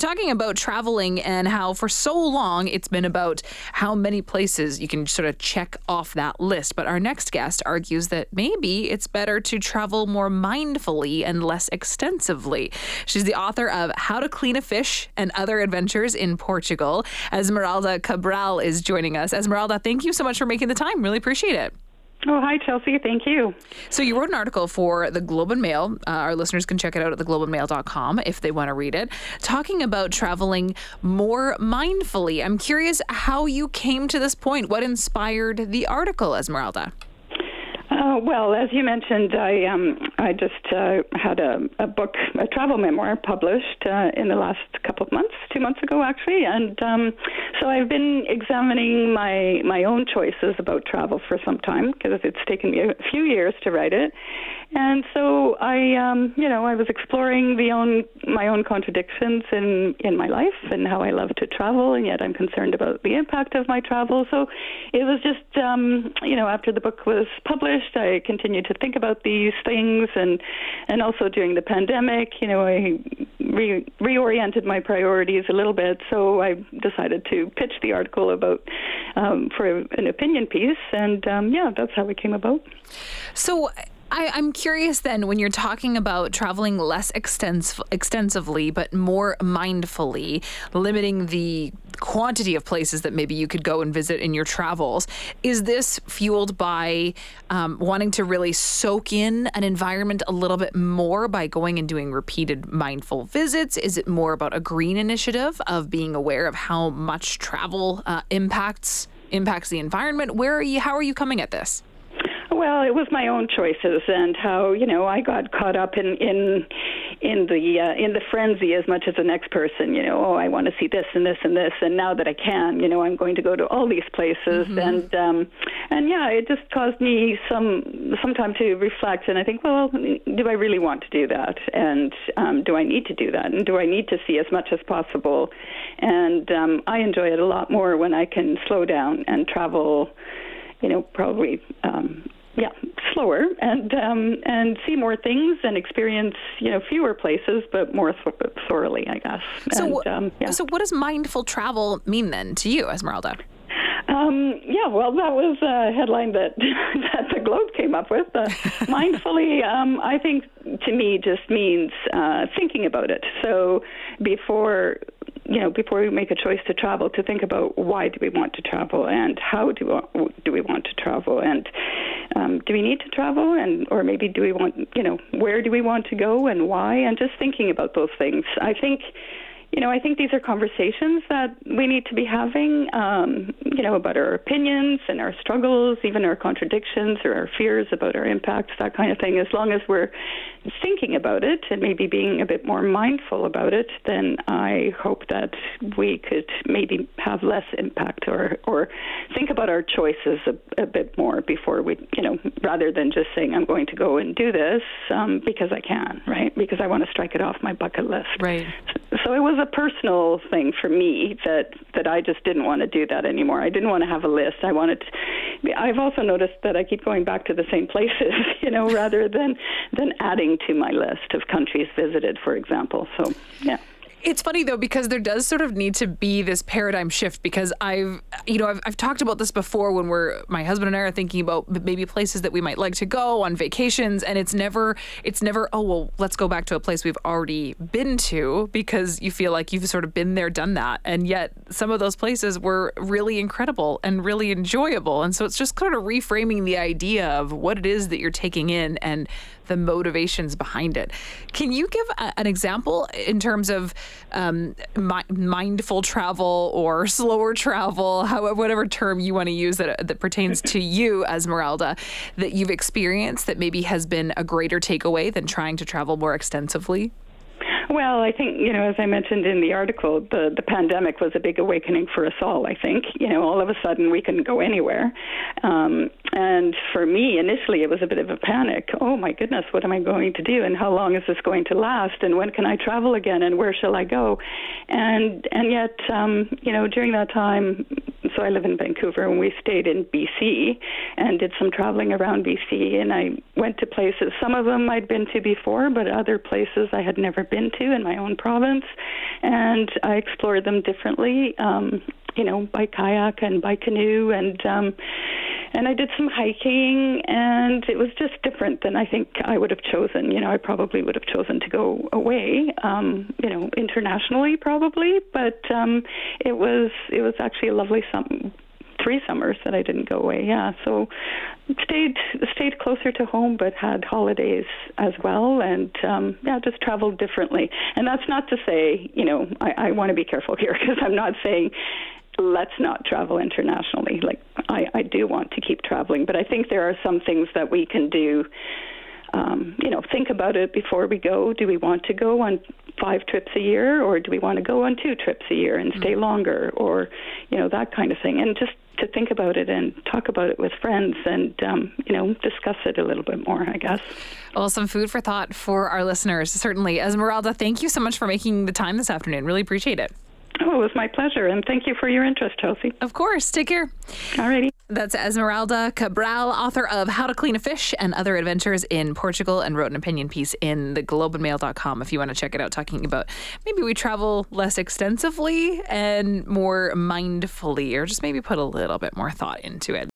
talking about traveling and how for so long it's been about how many places you can sort of check off that list. But our next guest argues that maybe it's better to travel more mindfully and less extensively. She's the author of How to Clean a Fish and Other Adventures in Portugal. Esmeralda Cabral is joining us. Esmeralda, thank you so much for making the time. Really appreciate it. Oh, hi, Chelsea. Thank you. So, you wrote an article for the Globe and Mail. Uh, our listeners can check it out at theglobeandmail.com if they want to read it, talking about traveling more mindfully. I'm curious how you came to this point. What inspired the article, Esmeralda? Uh, well, as you mentioned, I um, I just uh, had a, a book, a travel memoir, published uh, in the last couple of months, two months ago actually, and um, so I've been examining my my own choices about travel for some time because it's taken me a few years to write it, and so I, um, you know, I was exploring the own my own contradictions in in my life and how I love to travel, and yet I'm concerned about the impact of my travel. So it was just, um, you know, after the book was published, I continued to think about these things, and and also during the pandemic, you know, I re- reoriented my priorities a little bit. So I decided to pitch the article about um, for an opinion piece, and um, yeah, that's how it came about. So I, am curious then when you're talking about traveling less extens- extensively but more mindfully, limiting the quantity of places that maybe you could go and visit in your travels. Is this fueled by um, wanting to really soak in an environment a little bit more by going and doing repeated mindful visits? Is it more about a green initiative of being aware of how much travel uh, impacts impacts the environment? Where are you? How are you coming at this? Well, it was my own choices and how you know I got caught up in in in the uh, in the frenzy as much as the next person. You know, oh, I want to see this and this and this, and now that I can, you know, I'm going to go to all these places, mm-hmm. and um, and yeah, it just caused me some some time to reflect, and I think, well, do I really want to do that, and um, do I need to do that, and do I need to see as much as possible, and um, I enjoy it a lot more when I can slow down and travel you know, probably um, slower and um, and see more things and experience you know fewer places, but more th- thoroughly, I guess. So, and, um, yeah. so what does mindful travel mean then to you, Esmeralda? Um, yeah, well, that was a headline that that the Globe came up with. Uh, mindfully, um, I think to me just means uh, thinking about it. So before you know, before we make a choice to travel, to think about why do we want to travel and how do we, do we want to travel and um, do we need to travel and or maybe do we want you know where do we want to go and why and just thinking about those things. I think you know, I think these are conversations that we need to be having, um, you know, about our opinions and our struggles, even our contradictions or our fears about our impacts, that kind of thing. As long as we're thinking about it and maybe being a bit more mindful about it, then I hope that we could maybe have less impact or, or think about our choices a, a bit more before we, you know, rather than just saying, I'm going to go and do this um, because I can, right? Because I want to strike it off my bucket list. Right. So it was a personal thing for me that that I just didn't want to do that anymore. I didn't want to have a list. I wanted. To, I've also noticed that I keep going back to the same places, you know, rather than than adding to my list of countries visited, for example. So yeah. It's funny though because there does sort of need to be this paradigm shift because I've you know I've, I've talked about this before when we're my husband and I are thinking about maybe places that we might like to go on vacations and it's never it's never oh well let's go back to a place we've already been to because you feel like you've sort of been there done that and yet some of those places were really incredible and really enjoyable and so it's just kind of reframing the idea of what it is that you're taking in and the motivations behind it. Can you give a, an example in terms of um, mi- mindful travel or slower travel, however, whatever term you want to use that, that pertains to you, Esmeralda, that you've experienced that maybe has been a greater takeaway than trying to travel more extensively? Well, I think, you know, as I mentioned in the article, the, the pandemic was a big awakening for us all, I think. You know, all of a sudden we can go anywhere. Um, and for me, initially, it was a bit of a panic. Oh, my goodness, what am I going to do? And how long is this going to last? And when can I travel again? And where shall I go? And, and yet, um, you know, during that time, so I live in Vancouver, and we stayed in BC and did some traveling around BC. And I went to places. Some of them I'd been to before, but other places I had never been to in my own province, and I explored them differently. Um, you know, by kayak and by canoe, and um, and I did some hiking, and it was just different than I think I would have chosen. You know, I probably would have chosen to go away, um, you know, internationally probably, but um, it was it was actually a lovely sum- three summers that I didn't go away. Yeah, so stayed stayed closer to home, but had holidays as well, and um, yeah, just traveled differently. And that's not to say, you know, I, I want to be careful here because I'm not saying let's not travel internationally. Like I, I do want to keep traveling, but I think there are some things that we can do. Um, you know, think about it before we go. Do we want to go on five trips a year, or do we want to go on two trips a year and stay mm-hmm. longer, or you know that kind of thing? And just to think about it and talk about it with friends and um, you know discuss it a little bit more i guess well some food for thought for our listeners certainly esmeralda thank you so much for making the time this afternoon really appreciate it Oh, it was my pleasure. And thank you for your interest, Chelsea. Of course. Take care. Alrighty. That's Esmeralda Cabral, author of How to Clean a Fish and Other Adventures in Portugal, and wrote an opinion piece in theglobeandmail.com if you want to check it out, talking about maybe we travel less extensively and more mindfully, or just maybe put a little bit more thought into it.